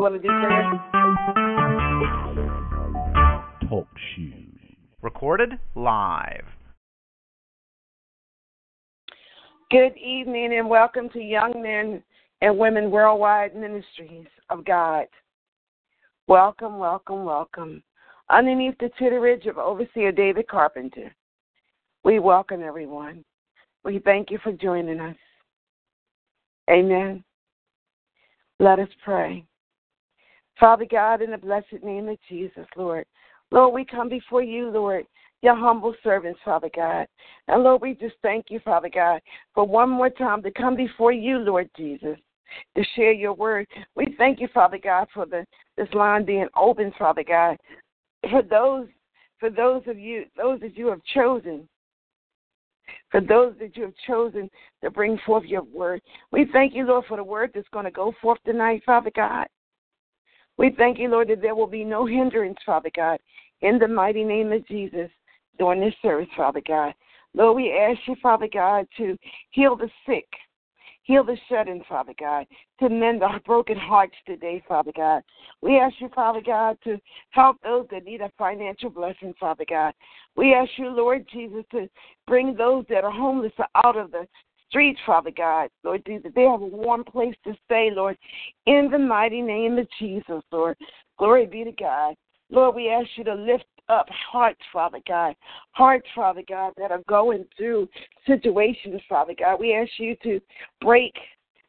want to do Talk shoes. Recorded live. Good evening and welcome to Young Men and Women Worldwide Ministries of God. Welcome, welcome, welcome. Underneath the tutorage of Overseer David Carpenter, we welcome everyone. We thank you for joining us. Amen. Let us pray. Father God, in the blessed name of Jesus, Lord. Lord, we come before you, Lord, your humble servants, Father God. And Lord, we just thank you, Father God, for one more time to come before you, Lord Jesus, to share your word. We thank you, Father God, for the this line being open, Father God. For those for those of you those that you have chosen for those that you have chosen to bring forth your word. We thank you, Lord, for the word that's going to go forth tonight, Father God. We thank you, Lord, that there will be no hindrance, Father God, in the mighty name of Jesus during this service, Father God. Lord, we ask you, Father God, to heal the sick, heal the shut in, Father God, to mend our broken hearts today, Father God. We ask you, Father God, to help those that need a financial blessing, Father God. We ask you, Lord Jesus, to bring those that are homeless out of the streets, Father God. Lord that they have a warm place to stay, Lord, in the mighty name of Jesus, Lord. Glory be to God. Lord, we ask you to lift up hearts, Father God. Hearts, Father God, that are going through situations, Father God. We ask you to break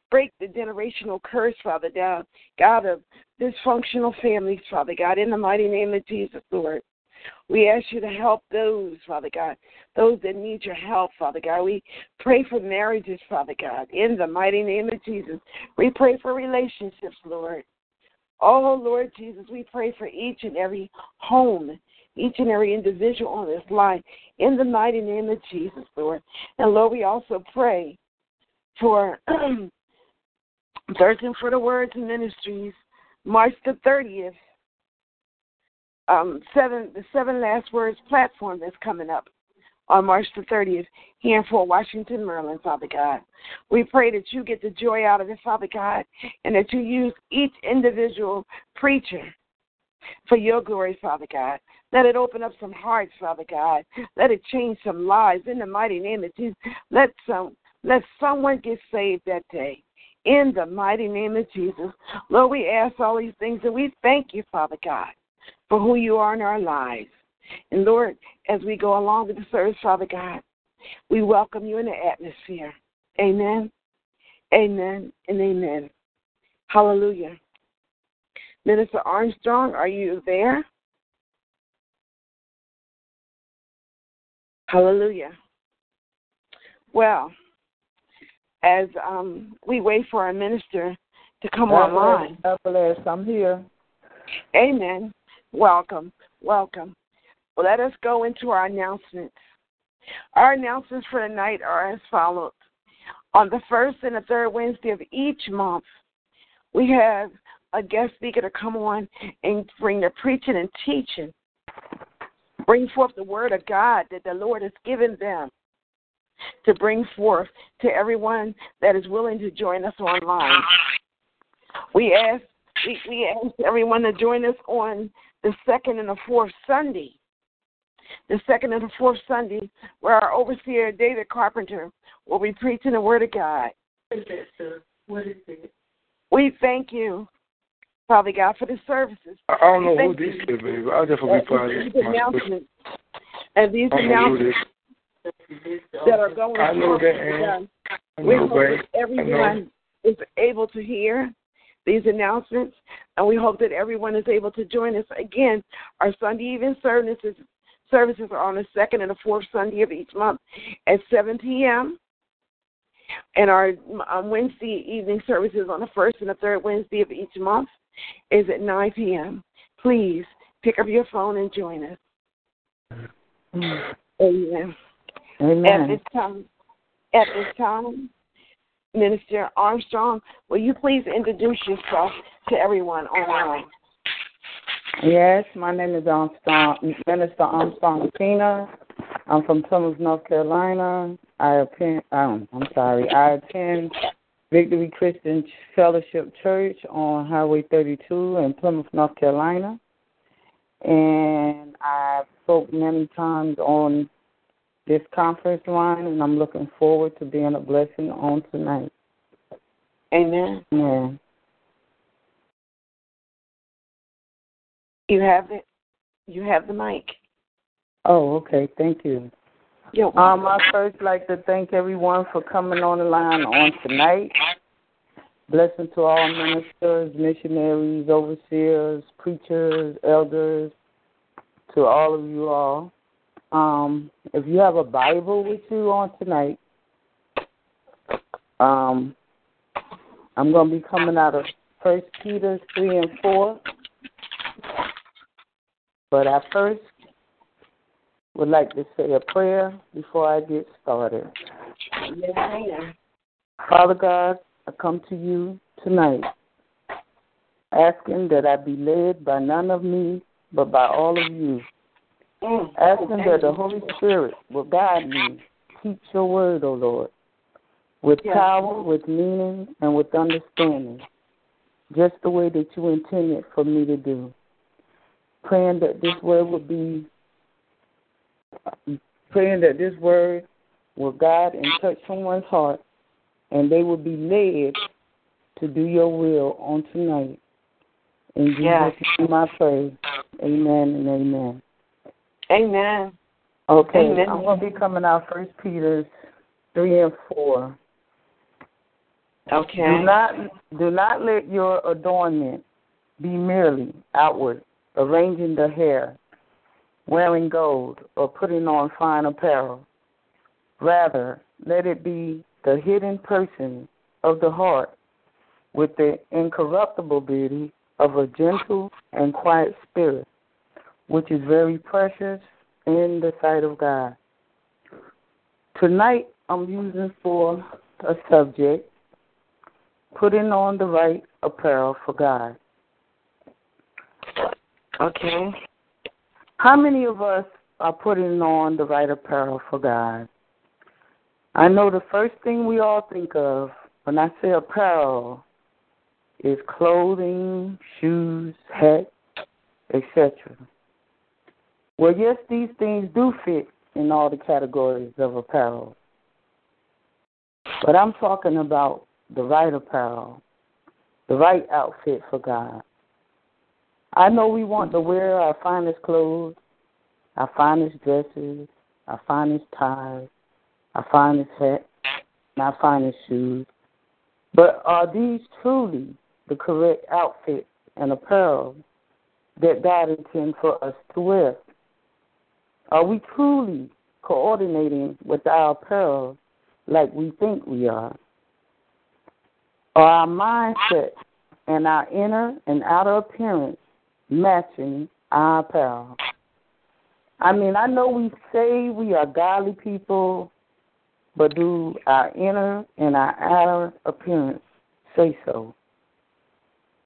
break the generational curse, Father God, God of dysfunctional families, Father God, in the mighty name of Jesus, Lord. We ask you to help those, Father God, those that need your help, Father God. We pray for marriages, Father God, in the mighty name of Jesus. We pray for relationships, Lord. Oh, Lord Jesus, we pray for each and every home, each and every individual on this line, in the mighty name of Jesus, Lord. And Lord, we also pray for Searching for the Words Ministries, March the 30th, um, seven the Seven Last Words platform that's coming up on March the 30th here in Fort Washington, Maryland, Father God. We pray that you get the joy out of it, Father God, and that you use each individual preacher for your glory, Father God. Let it open up some hearts, Father God. Let it change some lives in the mighty name of Jesus. Let some let someone get saved that day. In the mighty name of Jesus. Lord, we ask all these things and we thank you, Father God, for who you are in our lives. And Lord, as we go along with the service, Father God, we welcome you in the atmosphere. Amen. Amen and amen. Hallelujah. Minister Armstrong, are you there? Hallelujah. Well, as um, we wait for our minister to come God online. God bless. I'm here. Amen. Welcome. Welcome. Let us go into our announcements. Our announcements for tonight are as follows. On the first and the third Wednesday of each month, we have a guest speaker to come on and bring the preaching and teaching. Bring forth the word of God that the Lord has given them to bring forth to everyone that is willing to join us online. We ask we, we ask everyone to join us on the second and the fourth Sunday. The second and the fourth Sunday, where our overseer David Carpenter will be preaching the Word of God. What is it, sir? What is it? We thank you, Father God, for the services. I don't know who this you. is, baby. I'll definitely be uh, part of this. announcements and these I don't know who announcements that are going I know that, Ann. God. I We hope that everyone is able to hear these announcements, and we hope that everyone is able to join us again. Our Sunday evening services services are on the second and the fourth Sunday of each month at 7 p.m. And our um, Wednesday evening services on the first and the third Wednesday of each month is at 9 p.m. Please pick up your phone and join us. Mm. Amen. At this time, at this time, Minister Armstrong, will you please introduce yourself to everyone online? Yes, my name is Armstrong, Minister Armstrong Tina. I'm from Plymouth, North Carolina. I attend, um, I'm sorry, I attend Victory Christian Fellowship Church on Highway 32 in Plymouth, North Carolina. And I've spoke many times on this conference line, and I'm looking forward to being a blessing on tonight. Amen. Amen. You have it. You have the mic. Oh, okay. Thank you. You're Um, I first like to thank everyone for coming on the line on tonight. Blessing to all ministers, missionaries, overseers, preachers, elders, to all of you all. Um, if you have a Bible with you on tonight, um, I'm going to be coming out of First Peter three and four. But I first would like to say a prayer before I get started. Yes, ma'am. Father God, I come to you tonight asking that I be led by none of me, but by all of you. Mm. Asking that the Holy Spirit will guide me. Teach your word, O Lord, with Yes. power, with meaning, and with understanding, just the way that you intended for me to do. Praying that this word will be, praying that this word will guide and touch someone's heart, and they will be led to do your will on tonight. In Jesus' Yes. name I pray. Amen and amen. Amen. Okay, Amen. I'm going to be coming out First Peter three and four. Okay. Do not do not let your adornment be merely outward, arranging the hair, wearing gold, or putting on fine apparel. Rather, let it be the hidden person of the heart, with the incorruptible beauty of a gentle and quiet spirit, which is very precious in the sight of God. Tonight, I'm using for a subject putting on the right apparel for God. Okay. How many of us are putting on the right apparel for God? I know the first thing we all think of when I say apparel is clothing, shoes, hat, etc. Well, yes, these things do fit in all the categories of apparel. But I'm talking about the right apparel, the right outfit for God. I know we want to wear our finest clothes, our finest dresses, our finest ties, our finest hats, and our finest shoes. But are these truly the correct outfits and apparel that God intends for us to wear? Are we truly coordinating with our apparel like we think we are? Are our mindset and our inner and outer appearance matching our apparel? I mean, I know we say we are godly people, but do our inner and our outer appearance say so?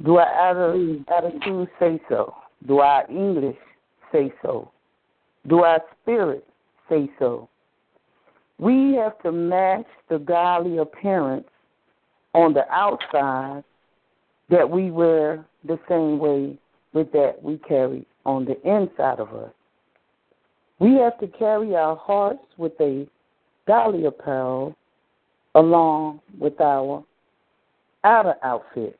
Do our outer attitude say so? Do our English say so? Do our spirits say so? We have to match the godly appearance on the outside that we wear the same way with that we carry on the inside of us. We have to carry our hearts with a godly apparel along with our outer outfits.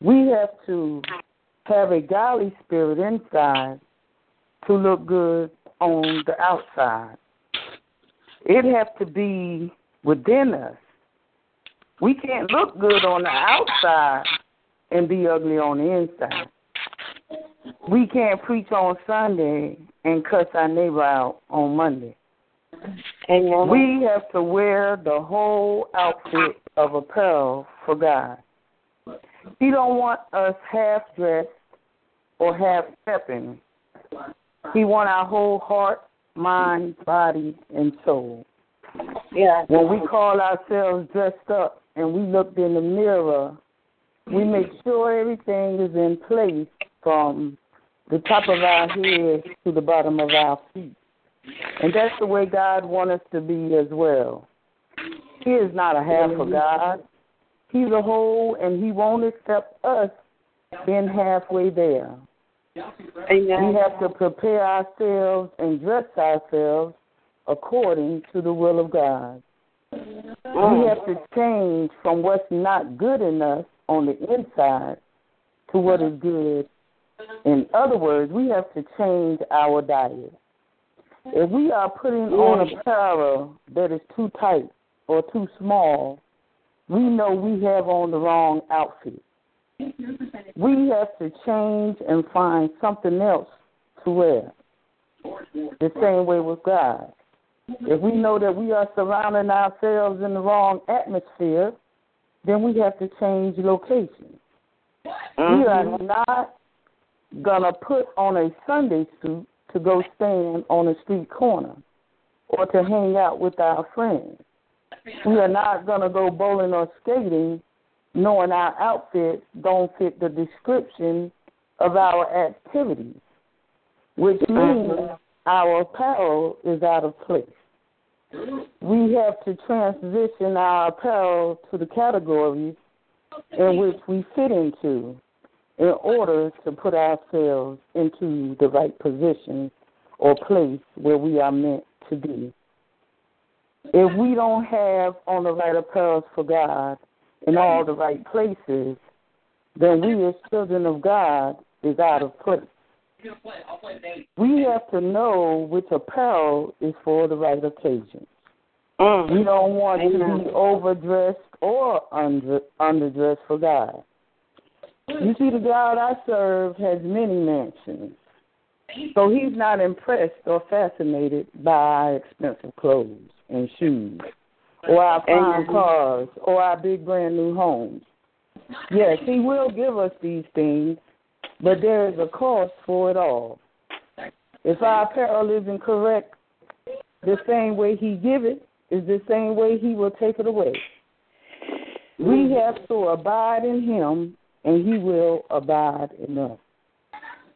We have to have a godly spirit inside to look good on the outside. It has to be within us. We can't look good on the outside and be ugly on the inside. We can't preach on Sunday and cuss our neighbor out on Monday. Amen. We have to wear the whole outfit of apparel for God. He don't want us half dressed or half stepping. He want our whole heart, mind, body, and soul. yeah. When we call ourselves dressed up and we looked in the mirror, we mm-hmm. make sure everything is in place from the top of our head to the bottom of our feet. And that's the way God wants us to be as well. He is not a half of mm-hmm. God. He's a whole, and He won't accept us being halfway there. Amen. We have to prepare ourselves and dress ourselves according to the will of God. We mm. have to change from what's not good in us on the inside to what is good. In other words, we have to change our diet. If we are putting on mm. apparel that is too tight or too small, we know we have on the wrong outfit. We have to change and find something else to wear. The same way with God. If we know that we are surrounding ourselves in the wrong atmosphere, then we have to change location. We are mm-hmm. not gonna put on a Sunday suit to go stand on a street corner or to hang out with our friends. We are not gonna go bowling or skating knowing our outfits don't fit the description of our activities, which mm-hmm. means our apparel is out of place. We have to transition our apparel to the categories in which we fit into in order to put ourselves into the right position or place where we are meant to be. If we don't have on the right apparel for God in all the right places, then we as children of God is out of place. We have to know which apparel is for the right occasion. Mm. We don't want to be overdressed or under underdressed for God. You see, the God I serve has many mansions. So he's not impressed or fascinated by expensive clothes and shoes, or our fine cars, or our big brand new homes. Yes, he will give us these things, but there is a cost for it all. If our apparel isn't correct, the same way he give it is the same way he will take it away. We mm. have to abide in him, and he will abide in us.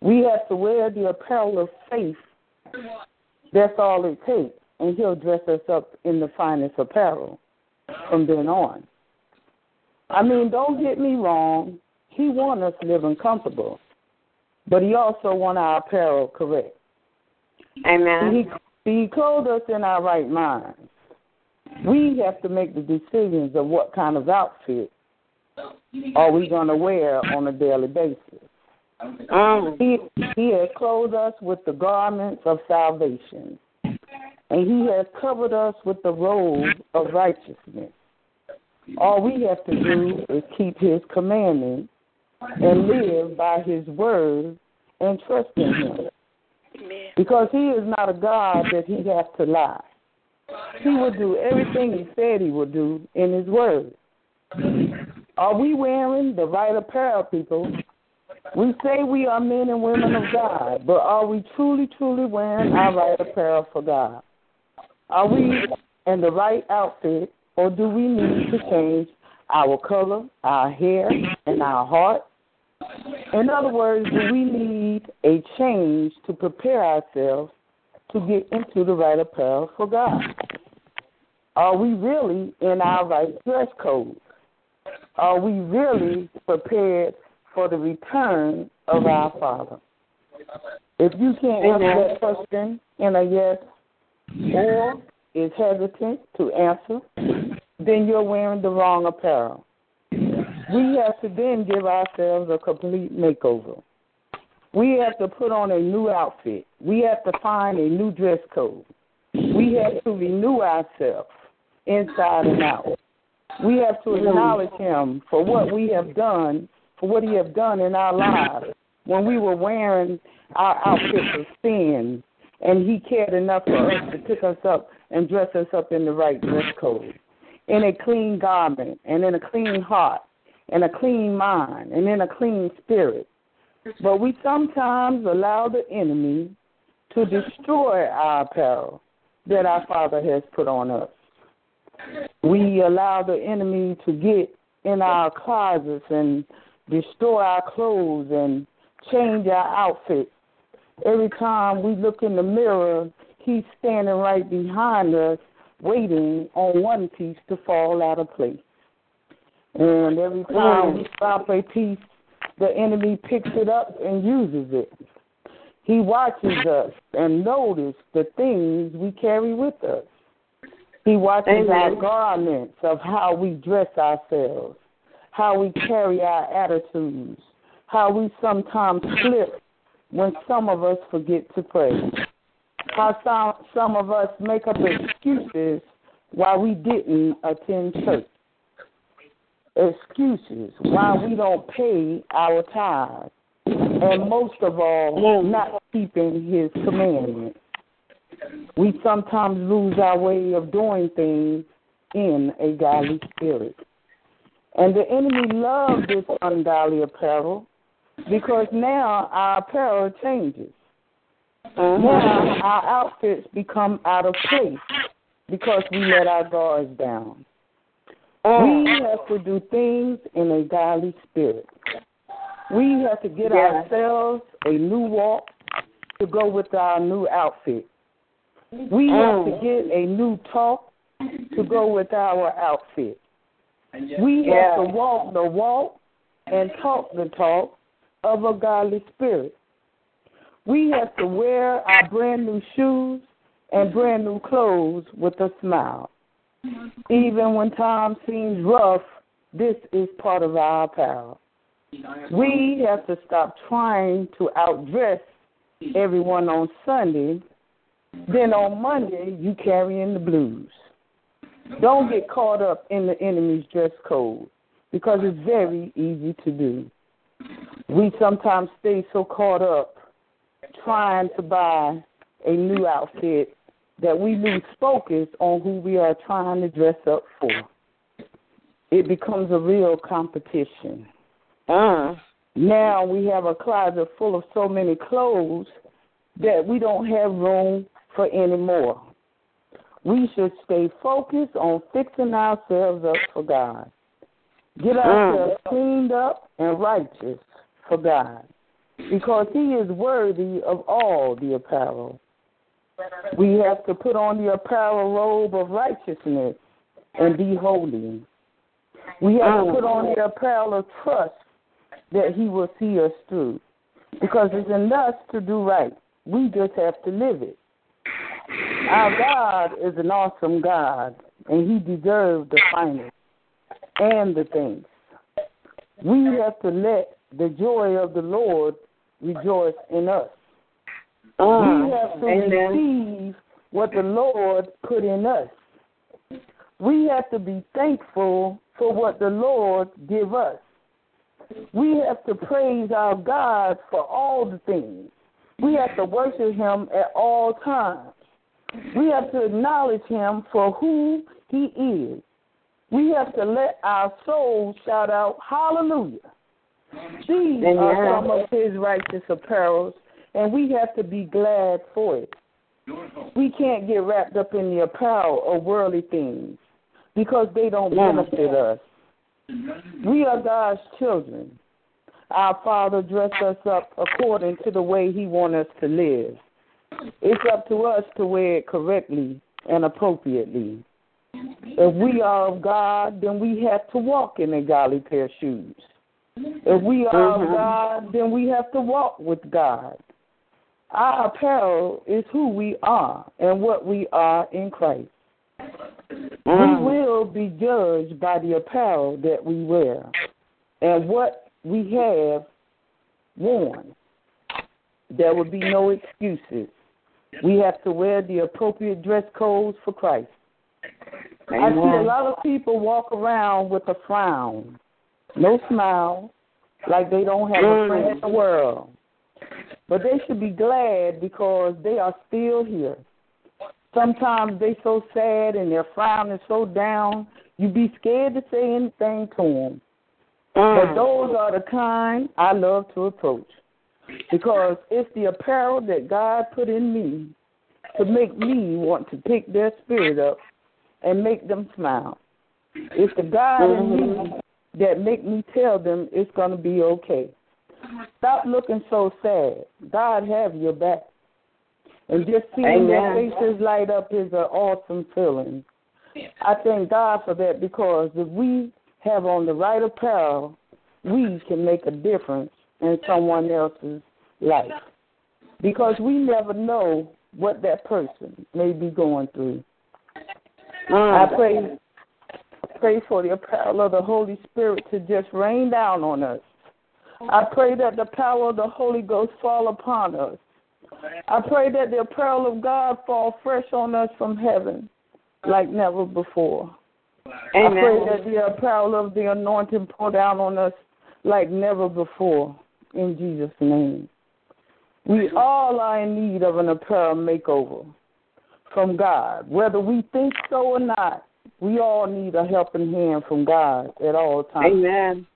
We have to wear the apparel of faith. That's all it takes. And he'll dress us up in the finest apparel from then on. I mean, don't get me wrong. He wants us living comfortable, but he also wants our apparel correct. Amen. He, he clothed us in our right minds. We have to make the decisions of what kind of outfit are we going to wear on a daily basis. Um. He, he has clothed us with the garments of salvation, and He has covered us with the robe of righteousness. All we have to do is keep His commandments and live by His word and trust in Him. Because He is not a God that He has to lie. He will do everything He said He will do in His word. Are we wearing the right apparel, people? We say we are men and women of God, but are we truly, truly wearing our right apparel for God? Are we in the right outfit, or do we need to change our color, our hair, and our heart? In other words, do we need a change to prepare ourselves to get into the right apparel for God? Are we really in our right dress code? Are we really prepared for the return of our Father? If you can't answer that question in a yes or is hesitant to answer, then you're wearing the wrong apparel. We have to then give ourselves a complete makeover. We have to put on a new outfit. We have to find a new dress code. We have to renew ourselves inside and out. We have to acknowledge him for what we have done, for what he has done in our lives. When we were wearing our outfits of sin, and he cared enough for us to pick us up and dress us up in the right dress code, in a clean garment, and in a clean heart, and a clean mind, and in a clean spirit. But we sometimes allow the enemy to destroy our apparel that our Father has put on us. We allow the enemy to get in our closets and destroy our clothes and change our outfits. Every time we look in the mirror, he's standing right behind us waiting on one piece to fall out of place. And every time we drop a piece, the enemy picks it up and uses it. He watches us and notices the things we carry with us. He watches Amen. our garments of how we dress ourselves, how we carry our attitudes, how we sometimes slip when some of us forget to pray, how some, some of us make up excuses why we didn't attend church, excuses why we don't pay our tithes, and most of all, not keeping his commandments. We sometimes lose our way of doing things in a godly spirit. And the enemy loves this ungodly apparel because now our apparel changes. Mm-hmm. Now our outfits become out of place because we let our guards down. Oh. We have to do things in a godly spirit. We have to get ourselves a new walk to go with our new outfit. We mm. have to get a new talk to go with our outfit. We have to walk the walk and talk the talk of a godly spirit. We have to wear our brand new shoes and brand new clothes with a smile. Even when times seems rough, this is part of our apparel. We have to stop trying to outdress everyone on Sunday. Then on Monday, you carrying the blues. Don't get caught up in the enemy's dress code because it's very easy to do. We sometimes stay so caught up trying to buy a new outfit that we lose focus on who we are trying to dress up for. It becomes a real competition. Uh, Now we have a closet full of so many clothes that we don't have room for any more. We should stay focused on fixing ourselves up for God. Get ourselves cleaned up and righteous for God because He is worthy of all the apparel. We have to put on the apparel robe of righteousness and be holy. We have to put on the apparel of trust that He will see us through because it's in us to do right. We just have to live it. Our God is an awesome God, and He deserves the finest and the thanks. We have to let the joy of the Lord rejoice in us. Mm. We have to Amen. receive what the Lord put in us. We have to be thankful for what the Lord give us. We have to praise our God for all the things. We have to worship Him at all times. We have to acknowledge Him for who He is. We have to let our souls shout out, Hallelujah. These are some of His righteous apparels, and we have to be glad for it. We can't get wrapped up in the apparel of worldly things because they don't benefit us. We are God's children. Our Father dressed us up according to the way He wants us to live. It's up to us to wear it correctly and appropriately. If we are of God, then we have to walk in a godly pair of shoes. If we are Mhm. God, then we have to walk with God. Our apparel is who we are and what we are in Christ. We Mm. will be judged by the apparel that we wear and what we have worn. There will be no excuses. We have to wear the appropriate dress codes for Christ. I see a lot of people walk around with a frown, no smile, like they don't have a friend in the world. But they should be glad because they are still here. Sometimes they so sad and their frown is so down, you be scared to say anything to them. But Mm. those are the kind I love to approach because it's the apparel that God put in me to make me want to pick their spirit up and make them smile. It's the God in me that make me tell them it's going to be okay. Stop looking so sad. God have your back. And just seeing their faces light up is an awesome feeling. I thank God for that because if we have on the right apparel, we can make a difference in someone else's life. Because we never know what that person may be going through. I Mm. pray pray for the power of the Holy Spirit to just rain down on us. I pray that the power of the Holy Ghost fall upon us. I pray that the apparel of God fall fresh on us from heaven like never before. I pray Amen. that the apparel of the anointing pour down on us like never before in Jesus' name. We all are in need of an apparel makeover from God. Whether we think so or not, we all need a helping hand from God at all times. Amen.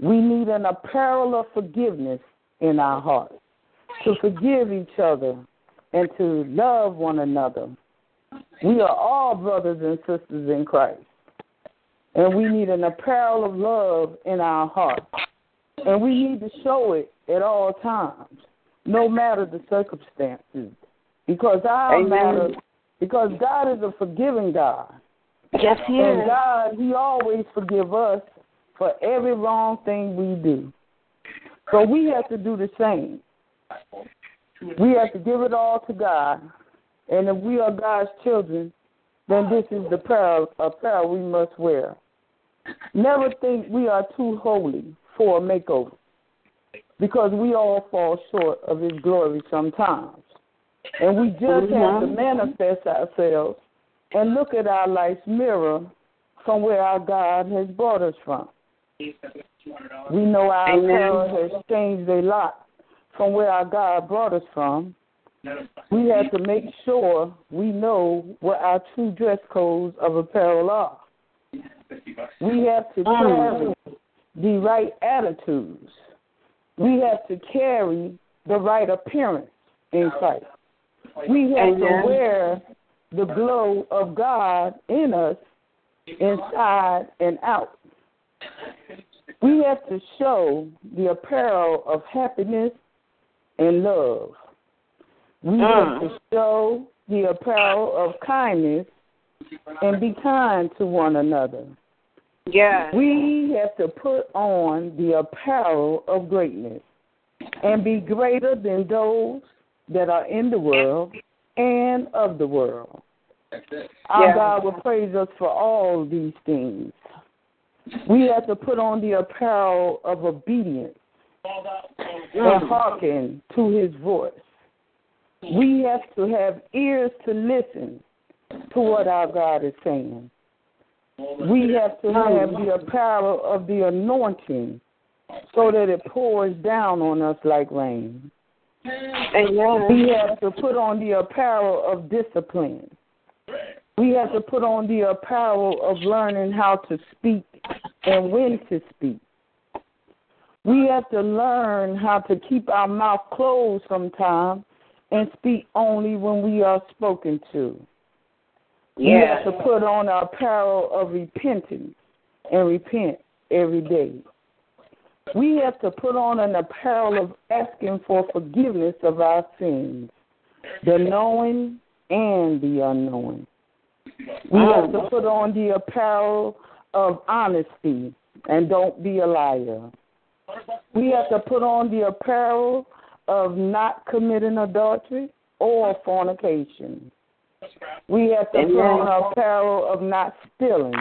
We need an apparel of forgiveness in our hearts to forgive each other and to love one another. We are all brothers and sisters in Christ. And we need an apparel of love in our hearts. And we need to show it at all times, no matter the circumstances. Because our Amen. matter because God is a forgiving God. Yes, he And is. God, He always forgive us for every wrong thing we do. So we have to do the same. We have to give it all to God. And if we are God's children, then this is the apparel, apparel we must wear. Never think we are too holy for a makeover because we all fall short of His glory sometimes. And we just have to manifest ourselves and look at our life's mirror from where our God has brought us from. We know our Amen. apparel has changed a lot from where our God brought us from. We have to make sure we know what our true dress codes of apparel are. We have to um. carry the right attitudes. We have to carry the right appearance in Christ. We have to wear the glow of God in us, inside and out. We have to show the apparel of happiness and love. We uh. have to show the apparel of kindness and be kind to one another. Yes. We have to put on the apparel of greatness and be greater than those that are in the world and of the world. Our Yeah. God will praise us for all these things. We have to put on the apparel of obedience and mm. hearken to his voice. We have to have ears to listen to what our God is saying. We have to have the apparel of the anointing so that it pours down on us like rain. Amen. We have to put on the apparel of discipline. We have to put on the apparel of learning how to speak and when to speak. We have to learn how to keep our mouth closed sometimes and speak only when we are spoken to. We have to put on our apparel of repentance and repent every day. We have to put on an apparel of asking for forgiveness of our sins, the knowing and the unknowing. We have to put on the apparel of honesty and don't be a liar. We have to put on the apparel of not committing adultery or fornication. We have to put on our apparel of not stealing,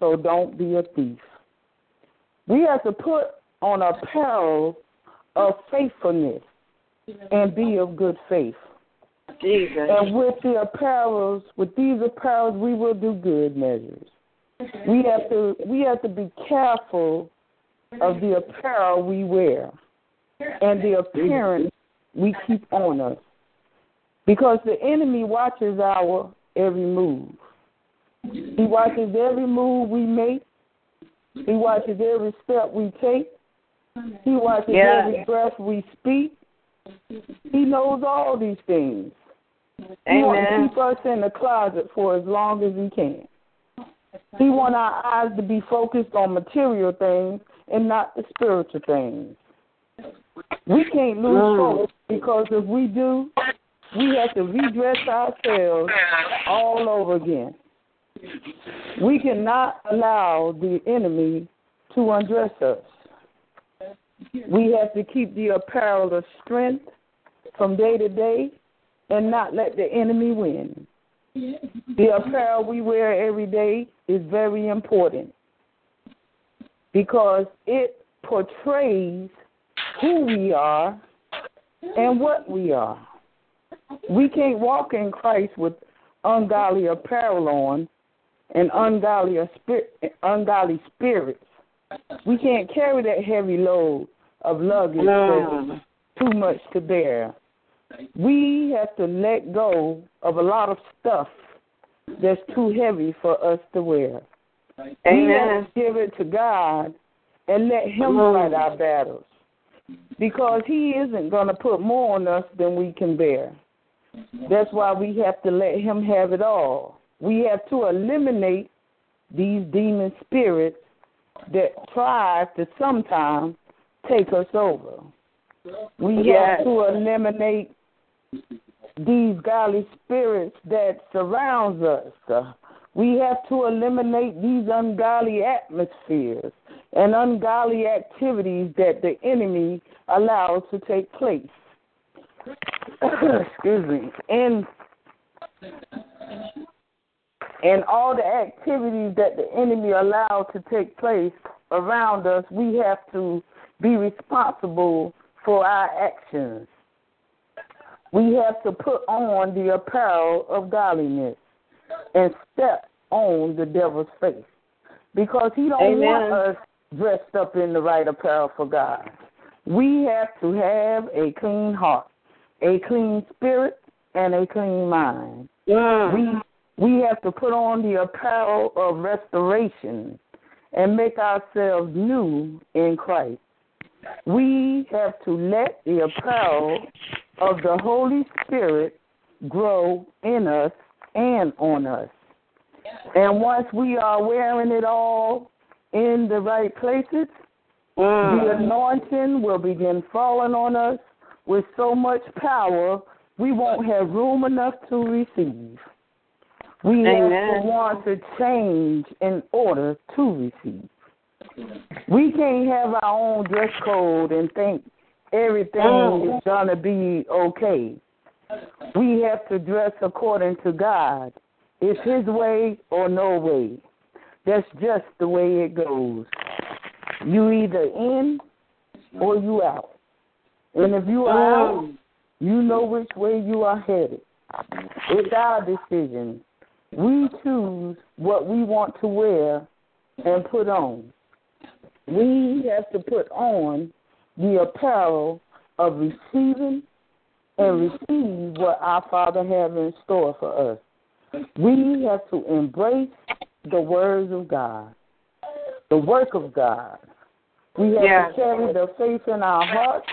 so don't be a thief. We have to put on apparel of faithfulness and be of good faith. Jesus. And with the apparels, with these apparels, we will do good measures. We have to we have to be careful of the apparel we wear and the appearance we keep on us, because the enemy watches our every move. He watches every move we make. He watches every step we take. He watches Yeah. every breath we speak. He knows all these things. He wants to keep us in the closet for as long as he can. He wants our eyes to be focused on material things and not the spiritual things. We can't lose Mm. focus because if we do, we have to redress ourselves all over again. We cannot allow the enemy to undress us. We have to keep the apparel of strength from day to day and not let the enemy win. The apparel we wear every day is very important because it portrays who we are and what we are. We can't walk in Christ with ungodly apparel on and ungodly ungodly spirits. We can't carry that heavy load of luggage that's too much to bear. We have to let go of a lot of stuff that's too heavy for us to wear. Amen. We have to give it to God and let Him fight our battles because He isn't going to put more on us than we can bear. That's why we have to let Him have it all. We have to eliminate these demon spirits that try to sometimes take us over. We Yes. have to eliminate these godly spirits that surrounds us. We have to eliminate these ungodly atmospheres and ungodly activities that the enemy allows to take place. Excuse me. And and all the activities that the enemy allowed to take place around us, we have to be responsible for our actions. We have to put on the apparel of godliness and step on the devil's face. Because he don't Amen. want us dressed up in the right apparel for God. We have to have a clean heart, a clean spirit, and a clean mind. Mm. We we have to put on the apparel of restoration and make ourselves new in Christ. We have to let the apparel of the Holy Spirit grow in us and on us. And once we are wearing it all in the right places, the Mm. anointing will begin falling on us with so much power we won't have room enough to receive. We have to want to change in order to receive. We can't have our own dress code and think everything Mm. is going to be okay. We have to dress according to God. It's His way or no way. That's just the way it goes. You either in or you out. And if you are out, Mm. you know which way you are headed. It's our decision. We choose what we want to wear and put on. We have to put on the apparel of receiving and receive what our Father has in store for us. We have to embrace the words of God, the work of God. We have Yes. to carry the faith in our hearts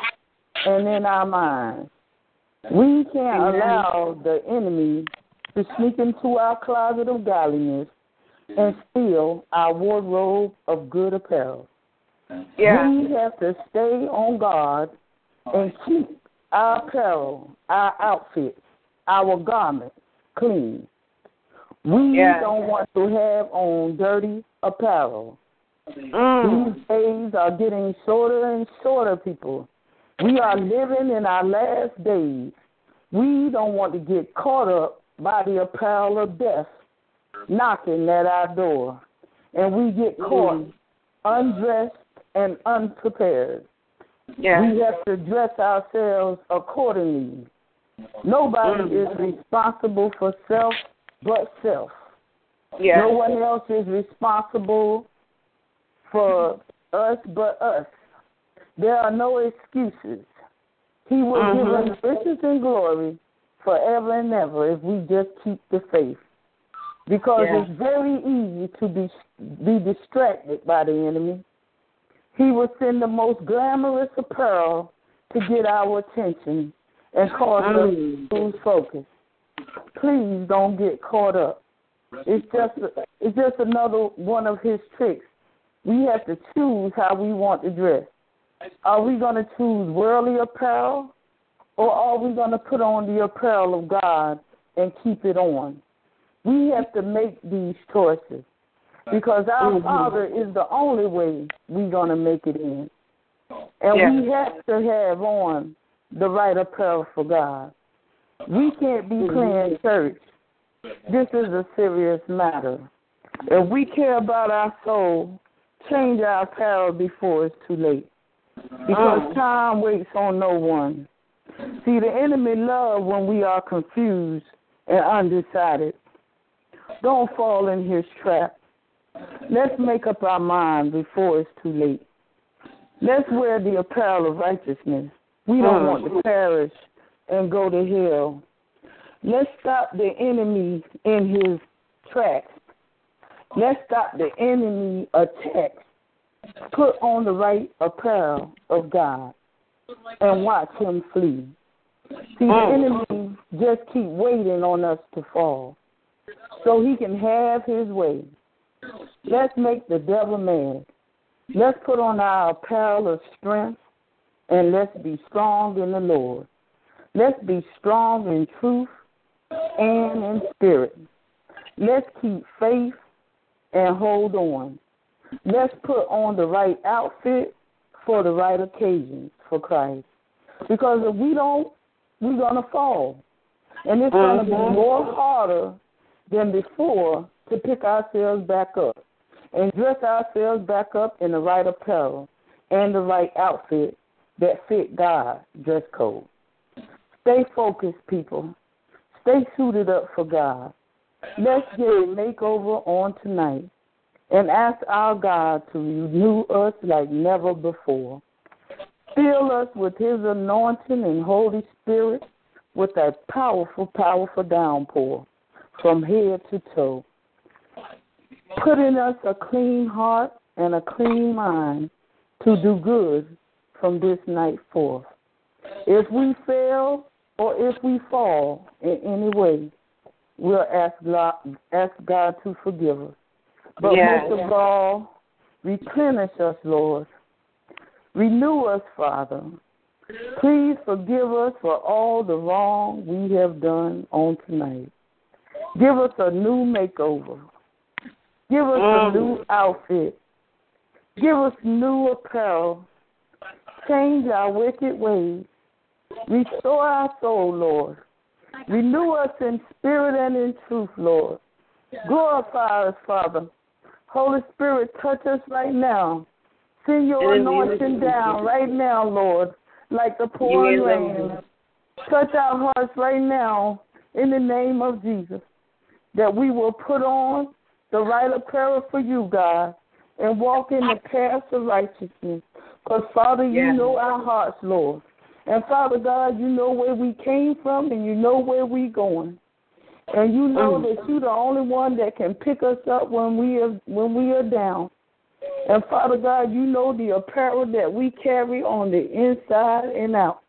and in our minds. We can't allow the enemy to sneak into our closet of godliness and steal our wardrobe of good apparel. Yeah. We have to stay on guard and keep our apparel, our outfits, our garments clean. We Yeah. don't want to have on dirty apparel. Mm. These days are getting shorter and shorter, people. We are living in our last days. We don't want to get caught up by the apparel of death knocking at our door. And we get caught undressed and unprepared. We have to dress ourselves accordingly. Nobody Mm. is responsible for self but self. No one else is responsible for us but us. There are no excuses. He will give Mhm. us riches and glory forever and ever if we just keep the faith. Because Yeah. it's very easy to be be distracted by the enemy. He will send the most glamorous apparel to get our attention and cause us Mm. to lose focus. Please don't get caught up. It's just it's just another one of his tricks. We have to choose how we want to dress. Are we going to choose worldly apparel or are we going to put on the apparel of God and keep it on? We have to make these choices because our Mhm. Father is the only way we're going to make it in. And Yeah. we have to have on the right apparel for God. We can't be playing church. This is a serious matter. If we care about our soul, change our apparel before it's too late. Because Mm. time waits on no one. See, the enemy love when we are confused and undecided. Don't fall in his trap. Let's make up our mind before it's too late. Let's wear the apparel of righteousness. We don't want to perish and go to hell. Let's stop the enemy in his tracks. Let's stop the enemy attacks. Put on the right apparel of God and watch him flee. See, the Mm. enemy just keep waiting on us to fall so he can have his way. Let's make the devil mad. Let's put on our apparel of strength and let's be strong in the Lord. Let's be strong in truth and in spirit. Let's keep faith and hold on. Let's put on the right outfit for the right occasions for Christ. Because if we don't, we're going to fall. And it's going to be Mhm. more harder than before to pick ourselves back up and dress ourselves back up in the right apparel and the right outfit that fit God's dress code. Stay focused, people. Stay suited up for God. Let's get a makeover on tonight and ask our God to renew us like never before. Fill us with His anointing and Holy Spirit with a powerful, powerful downpour from head to toe. Put in us a clean heart and a clean mind to do good from this night forth. If we fail or if we fall in any way, we'll ask God, ask God to forgive us. But Yes. most of all, replenish us, Lord. Renew us, Father. Please forgive us for all the wrong we have done on tonight. Give us a new makeover. Give us a new outfit. Give us new apparel. Change our wicked ways. Restore our soul, Lord. Renew us in spirit and in truth, Lord. Glorify us, Father. Holy Spirit, touch us right now. Send your In the name of anointing down right now, Lord, like the pouring In the name rain. Touch our hearts right now in the name of Jesus. That we will put on the right apparel for you, God, and walk in the path of righteousness. Because, Father, you Yes. know our hearts, Lord. And, Father God, you know where we came from and you know where we're going. And you know Mm. that you're the only one that can pick us up when we are when we are down. And Father God, you know the apparel that we carry on the inside and out.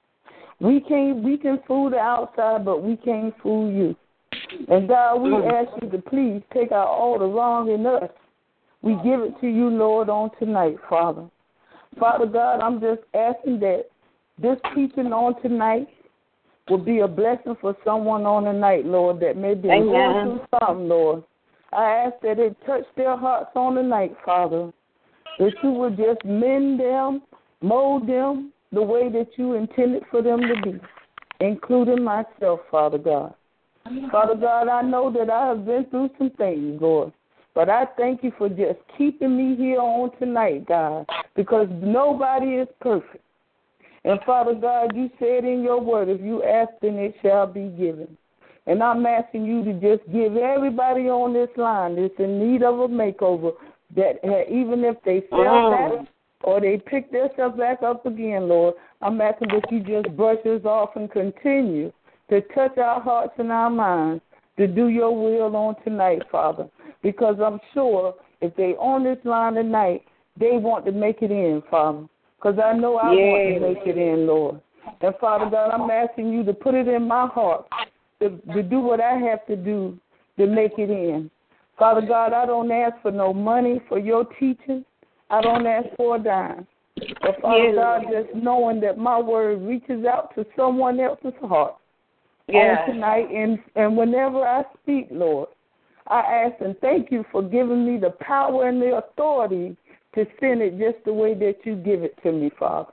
We can't we can fool the outside, but we can't fool you. And God, we Mm. ask you to please take out all the wrong in us. We give it to you, Lord, on tonight, Father. Father God, I'm just asking that this teaching on tonight will be a blessing for someone on the night, Lord, that may be going through something, Lord. I ask that it touch their hearts on the night, Father. That you would just mend them, mold them the way that you intended for them to be, including myself, Father God. Father God, I know that I have been through some things, Lord. But I thank you for just keeping me here on tonight, God, because nobody is perfect. And Father God, you said in your word, if you ask, then it shall be given. And I'm asking you to just give everybody on this line that's in need of a makeover, that even if they fell Mm. back or they pick themselves back up again, Lord, I'm asking that you just brush us off and continue to touch our hearts and our minds to do your will on tonight, Father. Because I'm sure if they on this line tonight, they want to make it in, Father. Because I know I want Yes. to make it in, Lord. And Father God, I'm asking you to put it in my heart to, to do what I have to do to make it in. Father God, I don't ask for no money for your teaching. I don't ask for a dime. But Father Yes. God, just knowing that my word reaches out to someone else's heart Yes. on tonight, and and whenever I speak, Lord, I ask and thank you for giving me the power and the authority to send it just the way that you give it to me, Father.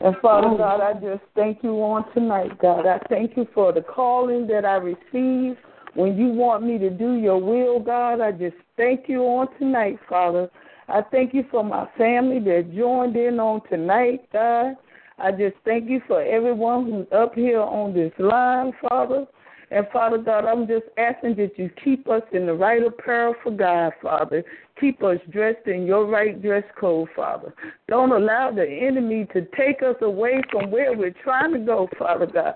And Father oh. God, I just thank you on tonight, God. I thank you for the calling that I received when you want me to do your will, God. I just thank you on tonight, Father. I thank you for my family that joined in on tonight, God. I just thank you for everyone who's up here on this line, Father. And Father God, I'm just asking that you keep us in the right apparel for God, Father. Keep us dressed in your right dress code, Father. Don't allow the enemy to take us away from where we're trying to go, Father God.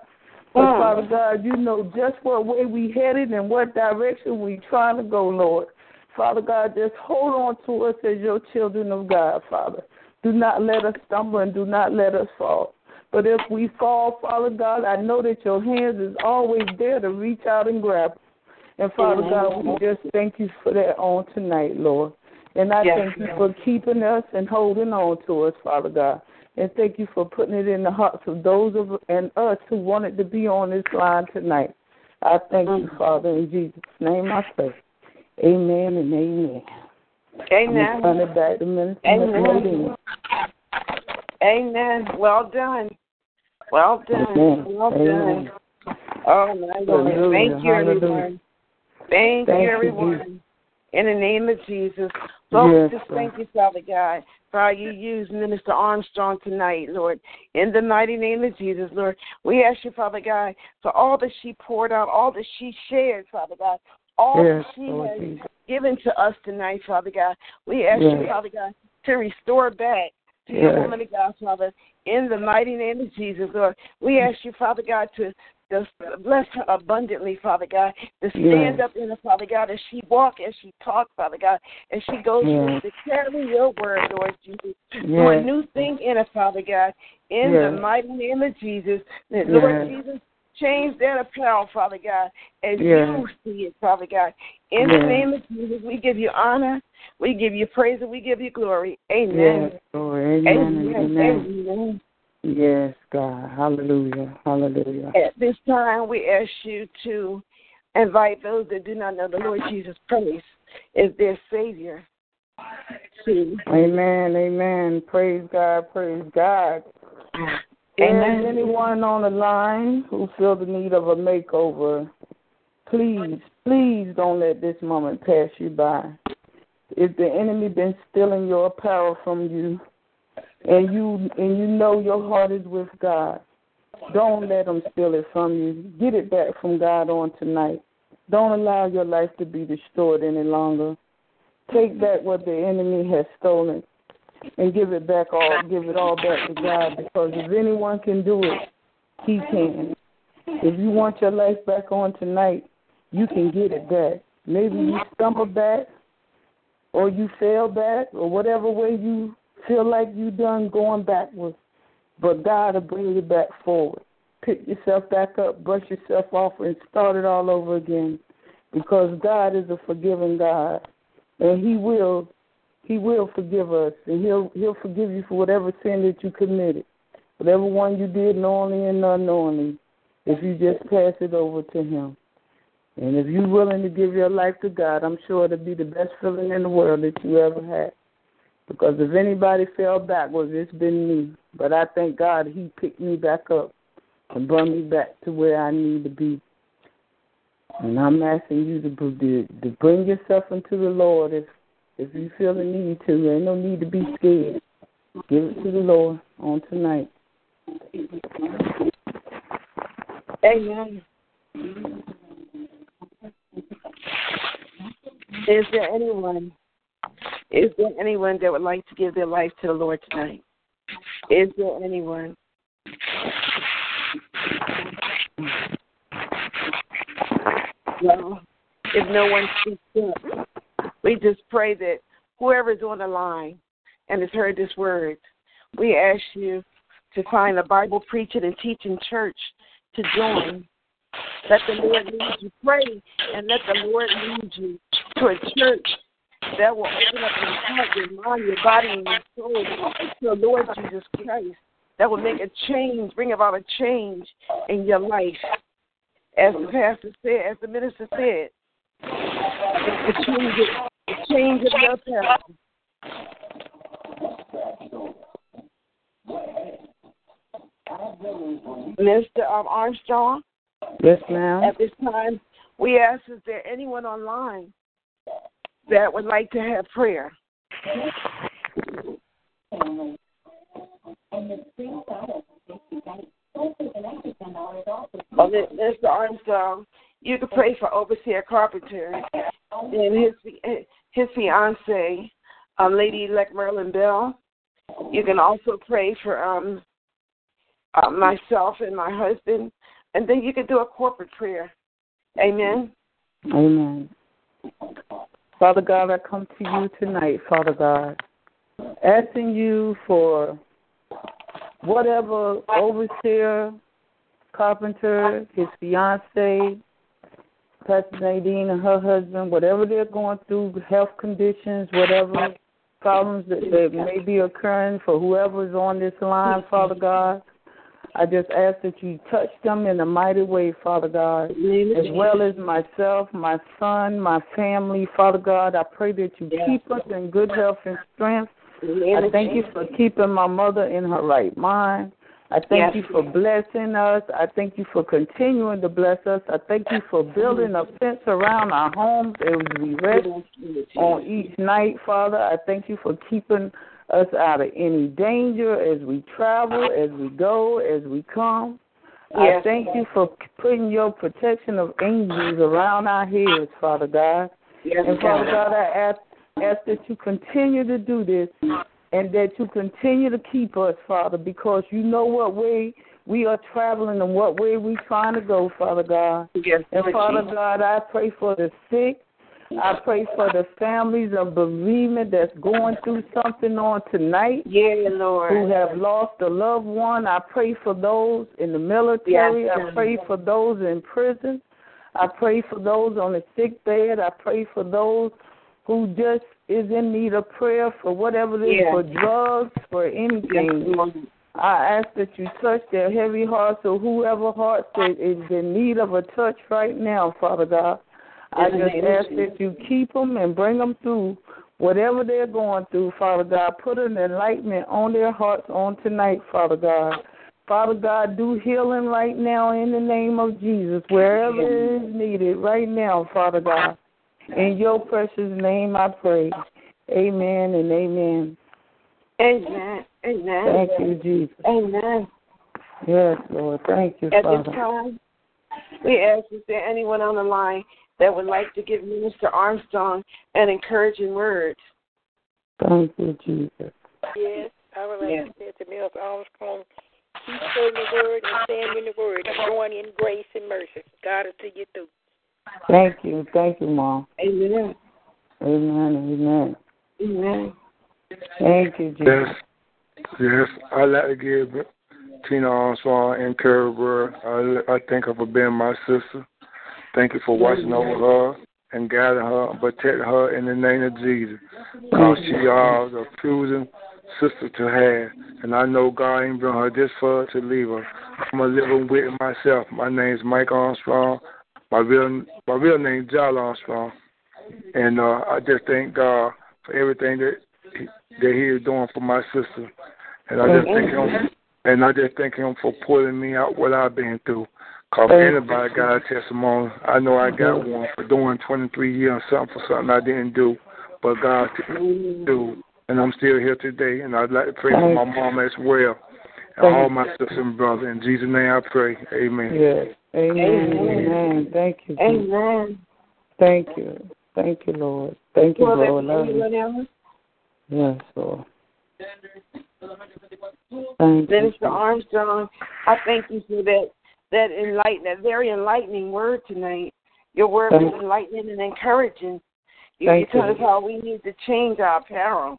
But Mm. Father God, you know just what way we headed and what direction we trying to go, Lord. Father God, just hold on to us as your children of God, Father. Do not let us stumble and do not let us fall. But if we fall, Father God, I know that your hands is always there to reach out and grab. us. And Father God, we just thank you for that on tonight, Lord. And I Yes, thank you for keeping us and holding on to us, Father God. And thank you for putting it in the hearts of those of and us who wanted to be on this line tonight. I thank you, mm-hmm. Father, in Jesus' name I pray. Amen and amen. I'm turn Amen. it back to Minister Amen. Amen. Well done. Well done. Amen. Well Amen. done. Oh my Lord. Thank you, everyone. Thank, Thank you, you, everyone. In the name of Jesus. Lord, Yes, we just thank you, Father God, for how you used Minister Armstrong tonight, Lord. In the mighty name of Jesus, Lord, we ask you, Father God, for all that she poured out, all that she shared, Father God, all Yes, that she Lord has Jesus. given to us tonight, Father God. We ask Yes. you, Father God, to restore back to Yes. your woman of God, Father, in the mighty name of Jesus, Lord. We ask you, Father God, to just bless her abundantly, Father God, to stand Yes. up in her, Father God, as she walk, as she talk, Father God, as she goes Yes. to carry your word, Lord Jesus. Do a new thing in her, Father God, in Yes. the mighty name of Jesus. That, Lord Jesus, change that apparel, Father God, as Yes. you see it, Father God. In the name of Jesus, we give you honor, we give you praise, and we give you glory. Amen. Yes. Amen. Amen. Amen. Yes, God. Hallelujah. Hallelujah. At this time, we ask you to invite those that do not know the Lord Jesus Christ as their Savior to. Amen. Amen. Praise God. Praise God. Amen. anyone on the line who feel the need of a makeover, please, please don't let this moment pass you by. If the enemy been stealing your apparel from you, and you and you know your heart is with God, don't let them steal it from you. Get it back from God on tonight. Don't allow your life to be destroyed any longer. Take back what the enemy has stolen and give it back all give it all back to God because if anyone can do it, he can. If you want your life back on tonight, you can get it back. Maybe you stumble back or you fell back or whatever way you feel like you done going backwards. But God will bring you back forward. Pick yourself back up, brush yourself off and start it all over again. Because God is a forgiving God. And he will he will forgive us, and he'll he'll forgive you for whatever sin that you committed, whatever one you did knowingly and unknowingly, if you just pass it over to him. And if you're willing to give your life to God, I'm sure it'll be the best feeling in the world that you ever had. Because if anybody fell backwards, it's been me. But I thank God He picked me back up and brought me back to where I need to be. And I'm asking you to, to, to bring yourself into the Lord if if you feel the need to. There ain't no need to be scared. Give it to the Lord on tonight. Amen. Is there anyone? Is there anyone that would like to give their life to the Lord tonight? Is there anyone? Well, if no one speaks up, we just pray that whoever's on the line and has heard this word, we ask you to find a Bible preaching and teaching church to join. Let the Lord lead you. Pray and let the Lord lead you to a church that will open up your heart, your mind, your body, and your soul to the Lord Jesus Christ. That will make a change, bring about a change in your life. As the pastor said, as the minister said, the change of, change of your pastor. Mr. Um, Armstrong? Yes, ma'am. At this time, we ask is there anyone online that would like to have prayer? Oh, Mr. Armstrong, you can pray for Overseer Carpenter and his his fiance, um, Lady Elect Merlin Bell. You can also pray for um, uh, myself and my husband, and then you can do a corporate prayer. Amen. Amen. Father God, I come to you tonight, Father God, asking you for whatever overseer, carpenter, his fiance, Pastor Nadine and her husband, whatever they're going through, health conditions, whatever problems that, that may be occurring for whoever's on this line, Father God. I just ask that you touch them in a mighty way, Father God, as well as myself, my son, my family, Father God. I pray that you keep us in good health and strength. I thank you for keeping my mother in her right mind. I thank you for blessing us. I thank you for continuing to bless us. I thank you for building a fence around our homes as we rest on each night, Father. I thank you for keeping us out of any danger as we travel, as we go, as we come. I thank you for putting your protection of angels around our heads, Father God. Yes, and Father God, I ask, ask that you continue to do this and that you continue to keep us, Father, because you know what way we are traveling and what way we're trying to go, Father God. Yes, and Father God, I pray for the sick. I pray for the families of bereavement that's going through something on tonight. Yeah, Lord. Who have lost a loved one. I pray for those in the military. Yes, I pray for those in prison. I pray for those on the sick bed. I pray for those who just is in need of prayer for whatever it is, Yeah. for drugs, for anything. I ask that you touch their heavy hearts or whoever hearts that is in need of a touch right now, Father God. I just ask that you keep them and bring them through whatever they're going through, Father God. Put an enlightenment on their hearts on tonight, Father God. Father God, do healing right now in the name of Jesus, wherever it is needed right now, Father God. In your precious name I pray. Amen and amen. Amen. Amen. Thank you, Jesus. Amen. Yes, Lord. Thank you, At this time, we ask is there anyone on the line that would like to give Minister Armstrong an encouraging word? Thank you, Jesus. Yes, I would like Yeah. to say to Mills Armstrong, keep saying the word and stand in the word and growing in grace and mercy. God will see you through. Thank you. Thank you, Mom. Amen. Amen. Amen. Amen. Thank you, Jesus. Yes, yes. I'd like to give Tina Armstrong and Carrie Burr. I, I thank her for being my sister. Thank you for watching over her and guiding her and protecting her in the name of Jesus. Because she is a choosing sister to have. And I know God ain't bring her this far to leave her. I'm a living witness myself. My name's Mike Armstrong. My real my real name Jal Armstrong. And uh, I just thank God for everything that he, that He is doing for my sister. And I just thank Him. And I just thank Him for pulling me out what I've been through. Cause if anybody got a testimony, I know I got mm-hmm. one for doing 23 years something for something I didn't do, but God do. And I'm still here today. And I'd like to pray for my mom as well. And all my sisters and brothers. In Jesus' name I pray. Amen. Yes. Amen. Amen. Amen. Thank you. Jesus. Amen. Thank you. Thank you, Lord. Thank you, Will Lord. Love you. Yes, Lord. Thank you. Minister Armstrong, I thank you for that that enlighten that very enlightening word tonight. Your word was Thank- enlightening and encouraging. You, you told us how we need to change our apparel.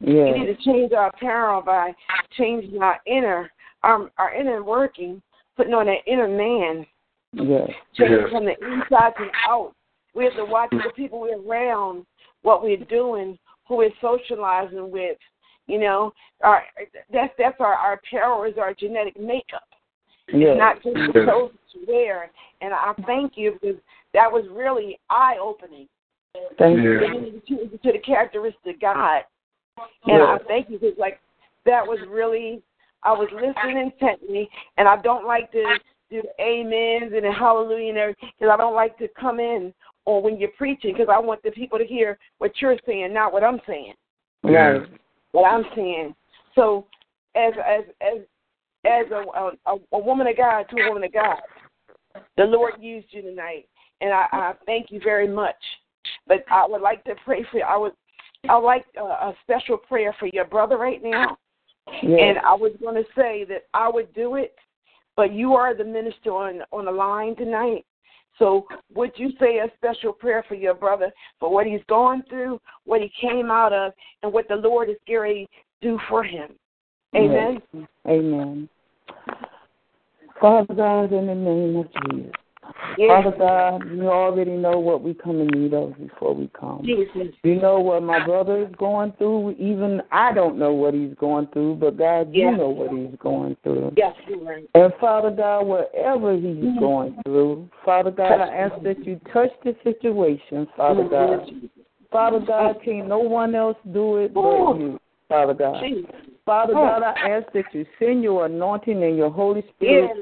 We need to change our apparel by changing our inner our our inner working, putting on that inner man, Yes. changing Yes. from the inside to the out. We have to watch the people we're around what we're doing, who we're socializing with. You know, our that's that's our our apparel is our genetic makeup. Yes. Not just the clothes to wear. And I thank you because that was really eye opening. Thank Yeah. you. To, to the characteristic God. And I thank you because like that was really I was listening intently, and I don't like to do the amens and the hallelujah and everything because I don't like to come in or when you're preaching because I want the people to hear what you're saying, not what I'm saying. Right. What I'm saying. So, as as as as a a, a woman of God to a woman of God, the Lord used you tonight, and I, I thank you very much. But I would like to pray for you. I would I would like a, a special prayer for your brother right now. Yes. And I was going to say that I would do it, but you are the minister on on the line tonight. So would you say a special prayer for your brother for what he's gone through, what he came out of, and what the Lord is going to do for him? Amen. Yes. Amen. Father God, in the name of Jesus. Yes. Father God, you already know what we come in need of before we come. Jesus. You know what my brother is going through. Even I don't know what he's going through, but God, you know what he's going through. Yes, Lord. And Father God, whatever he's Mm-hmm. going through, Father God, I ask that you touch the situation, Father God. Father God, can't no one else do it but Ooh. you, Father God. Jesus. Father Oh. God, I ask that you send your anointing and your Holy Spirit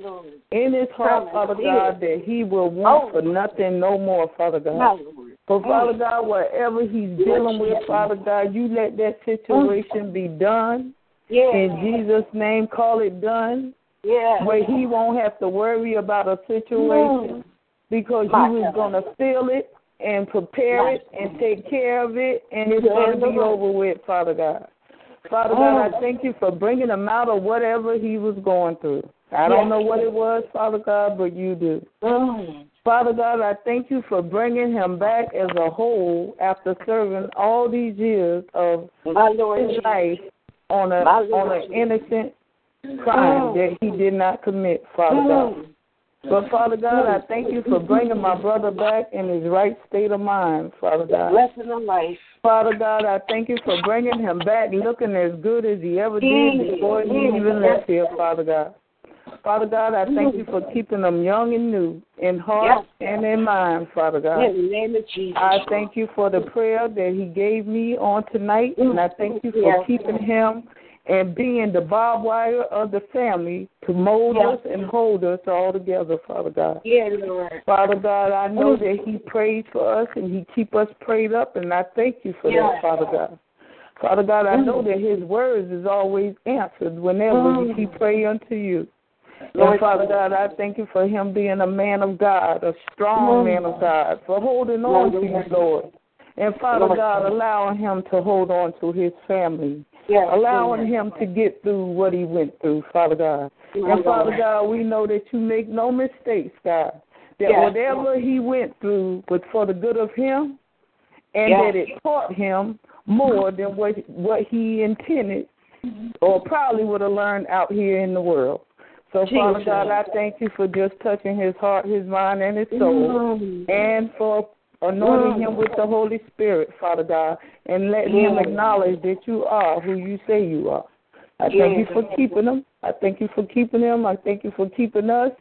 in his heart, Father. God, that he will want Oh. for nothing no more, Father God. Lord. For Father God, whatever he's dealing with, Father God, you let that situation be done. In Jesus' name, call it done. Yes. Where he won't have to worry about a situation because My you is going to feel it and prepare it and take care of it, and it's going to be over with, Father God. Father God. I thank you for bringing him out of whatever he was going through. I don't know what it was, Father God, but you do. Mm. Father God, I thank you for bringing him back as a whole after serving all these years of his life on a on an innocent crime that he did not commit, Father God. Mm. But Father God, I thank you for bringing my brother back in his right state of mind, Father God. Blessing of life. Father God, I thank you for bringing him back looking as good as he ever did Mm. before he Mm. even left here, Father God. Father God, I thank you for keeping him young and new in heart and in mind, Father God. In the name of Jesus. I thank you for the prayer that he gave me on tonight, and I thank you for Yes. keeping him and being the barbed wire of the family to mold Yes. us and hold us all together, Father God. Yeah, Lord. Father God, I know Mm. that he prays for us and he keep us prayed up, and I thank you for Yes. that, Father God. Father God, I know Mm. that his words is always answered whenever Mm. he pray unto you. Lord and Father God, I thank you for him being a man of God, a strong man of God, for holding on to you, Lord. And Father. God, allowing him to hold on to his family, Yes, allowing him to get through what he went through, Father God. And Father God, we know that you make no mistakes, God. That Yes. whatever he went through was for the good of him, and Yes. that it taught him more than what what he intended, or probably would have learned out here in the world. So, Father God, I thank you for just touching his heart, his mind, and his soul, Mm. and for anointing Mm. him with the Holy Spirit, Father God, and letting him acknowledge that you are who you say you are. I thank you for keeping him. I thank you for keeping him. I thank you for keeping us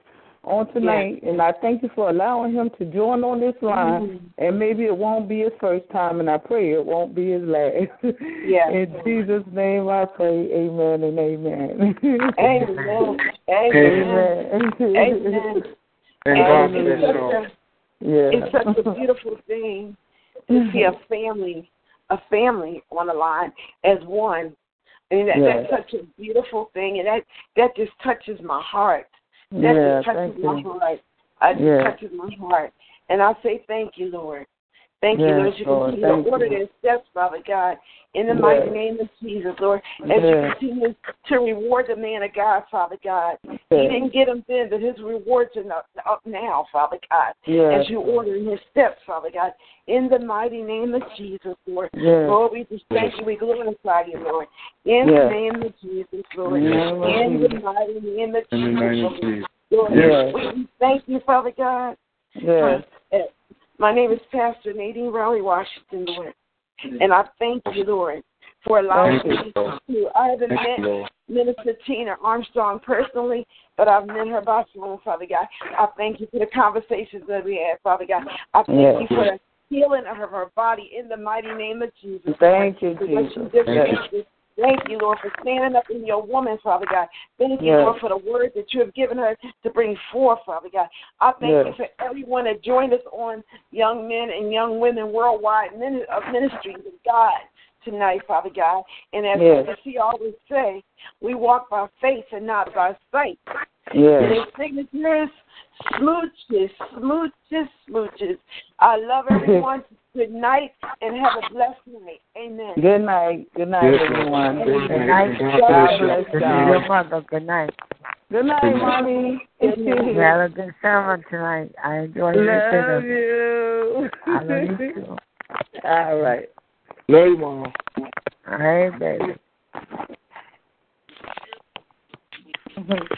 on tonight. And I thank you for allowing him to join on this line. Mm. And maybe it won't be his first time, and I pray it won't be his last. Yes. In Jesus' name I pray, amen and amen. Amen. Amen. Amen. Amen. And God It's bless such you. Yeah. It's such a mm-hmm. beautiful thing to see a mm-hmm. family, a family on the line as one. And that, Yes. that's such a beautiful thing, and that that just touches my heart. That Yeah, just touches my you. heart. It just Yeah. touches my heart. And I say thank you, Lord. Thank you, Lord, you Lord. continue to order you. their steps, Father God, in the Yes. mighty name of Jesus, Lord. As you continue to reward the man of God, Father God. He didn't get him then, but his rewards are not- up now, Father God. Yes. As you order in his steps, Father God, in the mighty name of Jesus, Lord. Yes. Lord, we just thank you. We glorify you, Lord. In Yes. the name of Jesus, Lord. In the name of In the Jesus. mighty name of In the Jesus, name of Lord. Jesus. Lord, Yes. we we thank you, Father God. Yes. Uh, My name is Pastor Nadine Rowley Washington, Lord. Mm-hmm. And I thank you, Lord, for allowing me to. I haven't met Minister Tina Armstrong personally, but I've met her by phone, Father God. I thank you for the conversations that we had, Father God. I thank Yes. you for the healing of her body in the mighty name of Jesus. Thank you, Jesus. Yes. needs Thank you, Lord, for standing up in your woman, Father God. Thank you, Yes. Lord, for the word that you have given her to bring forth, Father God. I thank Yes. you for everyone that joined us on Young Men and Young Women Worldwide of Ministries of God tonight, Father God. And as Yes. she always say, we walk by faith and not by sight. Yes. Their signatures, smooches, smooches, smooches. I love everyone. Good night and have a blessed night. Amen. Good night. Good night, Yes, everyone. Good Good night. night. God God bless you. bless Good y'all. night. mother, good night. Good night, mommy. You had a good sermon tonight. I enjoyed listening. Love you. I love you too. All right. Love you, Mom. All right, baby. Mm-hmm.